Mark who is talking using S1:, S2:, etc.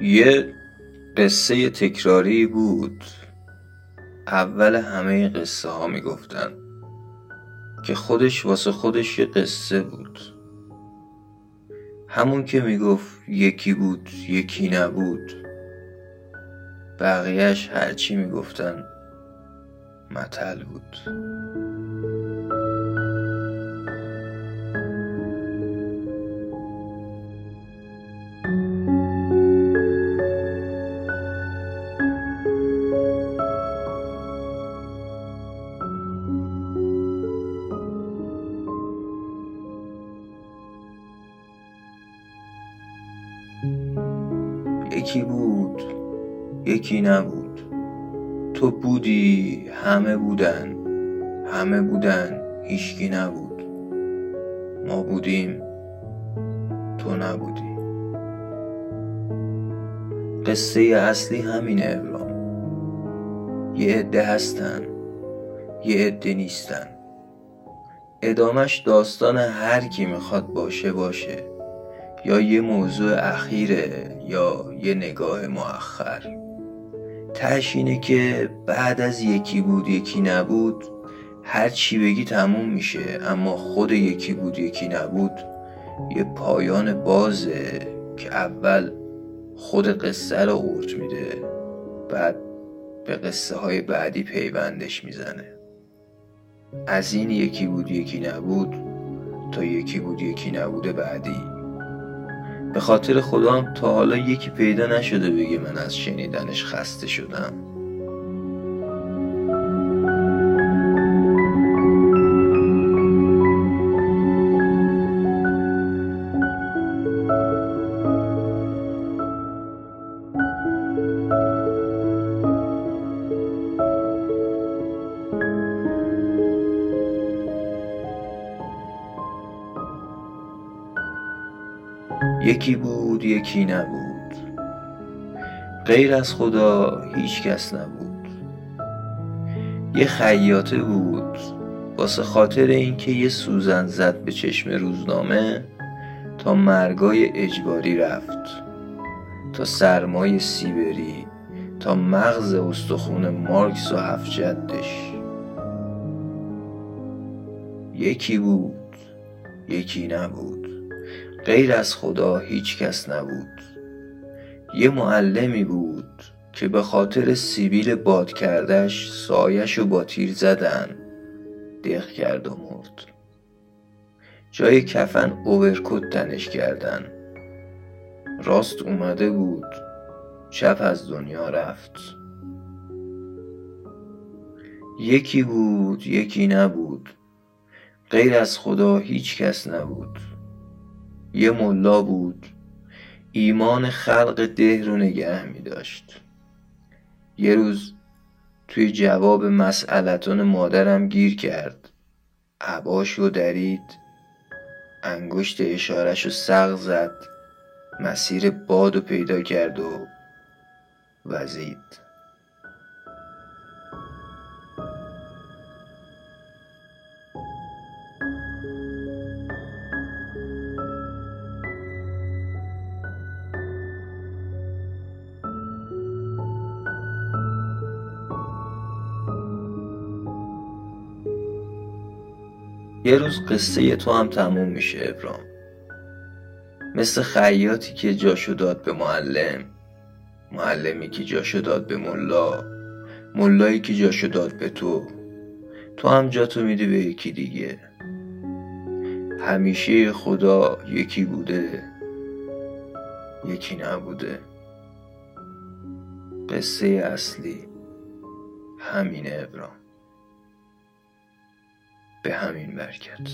S1: یه قصه تکراری بود. اول همه قصه ها می‌گفتن که خودش واسه خودش یه قصه بود. همون که می‌گفت یکی بود یکی نبود. بقیهش هرچی می‌گفتن متل بود. یکی بود یکی نبود. تو بودی همه بودن همه بودن هیچکی نبود. ما بودیم تو نبودی. قصه اصلی همینه ابرام یه عده هستن یه عده نیستن. ادامش داستان هر کی می‌خواد باشه باشه. یا یه موضوع اخیره یا یه نگاه مؤخر. تش اینه که بعد از یکی بود یکی نبود هر چی بگی تموم میشه اما خود یکی بود یکی نبود یه پایان بازه که اول خود قصه رو قورت میده بعد به قصه های بعدی پیوندش می‌زنه. از این یکی بود یکی نبود تا یکی بود یکی نبوده بعدی. به خاطر خودم تا حالا یکی پیدا نشده بگه من از شنیدنش خسته شدم. یکی بود یکی نبود. غیر از خدا هیچ کس نبود. یه خیاطه بود واسه خاطر اینکه یه سوزن زد به چشم روزنامه تا مرگای اجباری رفت تا سرمای سیبری تا مغز استخون مارکس و هفت جدش. یکی بود یکی نبود. غیر از خدا هیچ کس نبود. یه معلمی بود که به خاطر سیبیل باد کردش سایش و با تیر زدن دق کرد و مرد. جای کفن اوورکوت تنش کردن. راست اومده بود چپ از دنیا رفت. یکی بود یکی نبود. غیر از خدا هیچ کس نبود. یه ملا بود. ایمان خلق ده رو نگه می داشت. یه روز توی جواب مسئلتون مادرم گیر کرد. عباش رو درید. انگشت اشارش رو سق زد. مسیر باد و پیدا کرد و وزید. یه روز قصه تو هم تموم میشه ابرام. مثل خیاطی که جاشو داد به معلم معلمی که جاشو داد به ملا ملایی که جاشو داد به تو. تو هم جاتو میدی به یکی دیگه. همیشه خدا یکی بوده یکی نبوده. قصه اصلی همینه ابرام. به همین برکت